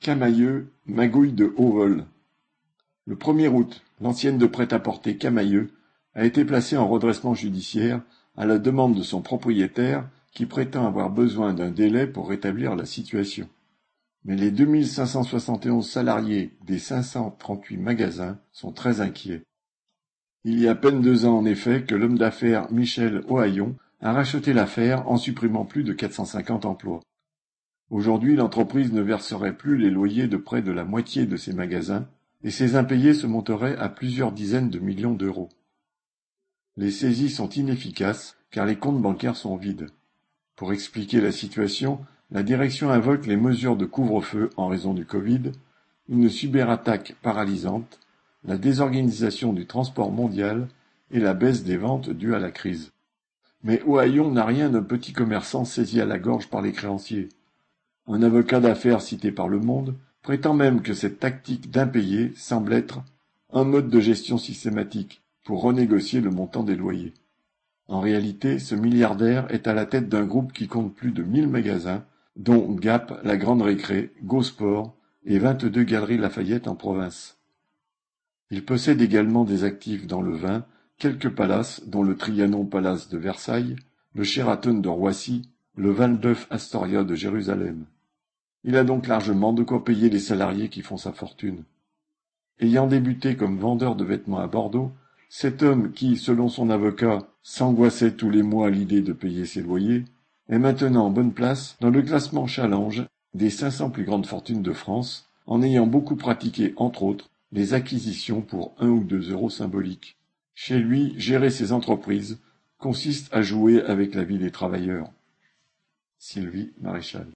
Camaïeu magouille de haut vol. Le 1er août, l'ancienne de prêt-à-porter Camaïeu a été placée en redressement judiciaire à la demande de son propriétaire qui prétend avoir besoin d'un délai pour rétablir la situation. Mais les 2571 salariés des 538 magasins sont très inquiets. Il y a à peine deux ans en effet que l'homme d'affaires Michel Ohaillon a racheté l'affaire en supprimant plus de 450 emplois. Aujourd'hui, l'entreprise ne verserait plus les loyers de près de la moitié de ses magasins et ses impayés se monteraient à plusieurs dizaines de millions d'euros. Les saisies sont inefficaces car les comptes bancaires sont vides. Pour expliquer la situation, la direction invoque les mesures de couvre-feu en raison du Covid, une cyberattaque paralysante, la désorganisation du transport mondial et la baisse des ventes due à la crise. Mais Ohaillon n'a rien d'un petit commerçant saisi à la gorge par les créanciers. Un avocat d'affaires cité par Le Monde prétend même que cette tactique d'impayé semble être un mode de gestion systématique pour renégocier le montant des loyers. En réalité, ce milliardaire est à la tête d'un groupe qui compte plus de mille magasins, dont Gap, La Grande Récré, GoSport et vingt-deux galeries Lafayette en province. Il possède également des actifs dans le vin, quelques palaces, dont le Trianon Palace de Versailles, le Sheraton de Roissy, le Waldorf Astoria de Jérusalem. Il a donc largement de quoi payer les salariés qui font sa fortune. Ayant débuté comme vendeur de vêtements à Bordeaux, cet homme qui, selon son avocat, s'angoissait tous les mois à l'idée de payer ses loyers, est maintenant en bonne place dans le classement challenge des 500 plus grandes fortunes de France, en ayant beaucoup pratiqué, entre autres, les acquisitions pour un ou deux euros symboliques. Chez lui, gérer ses entreprises consiste à jouer avec la vie des travailleurs. Sylvie Maréchal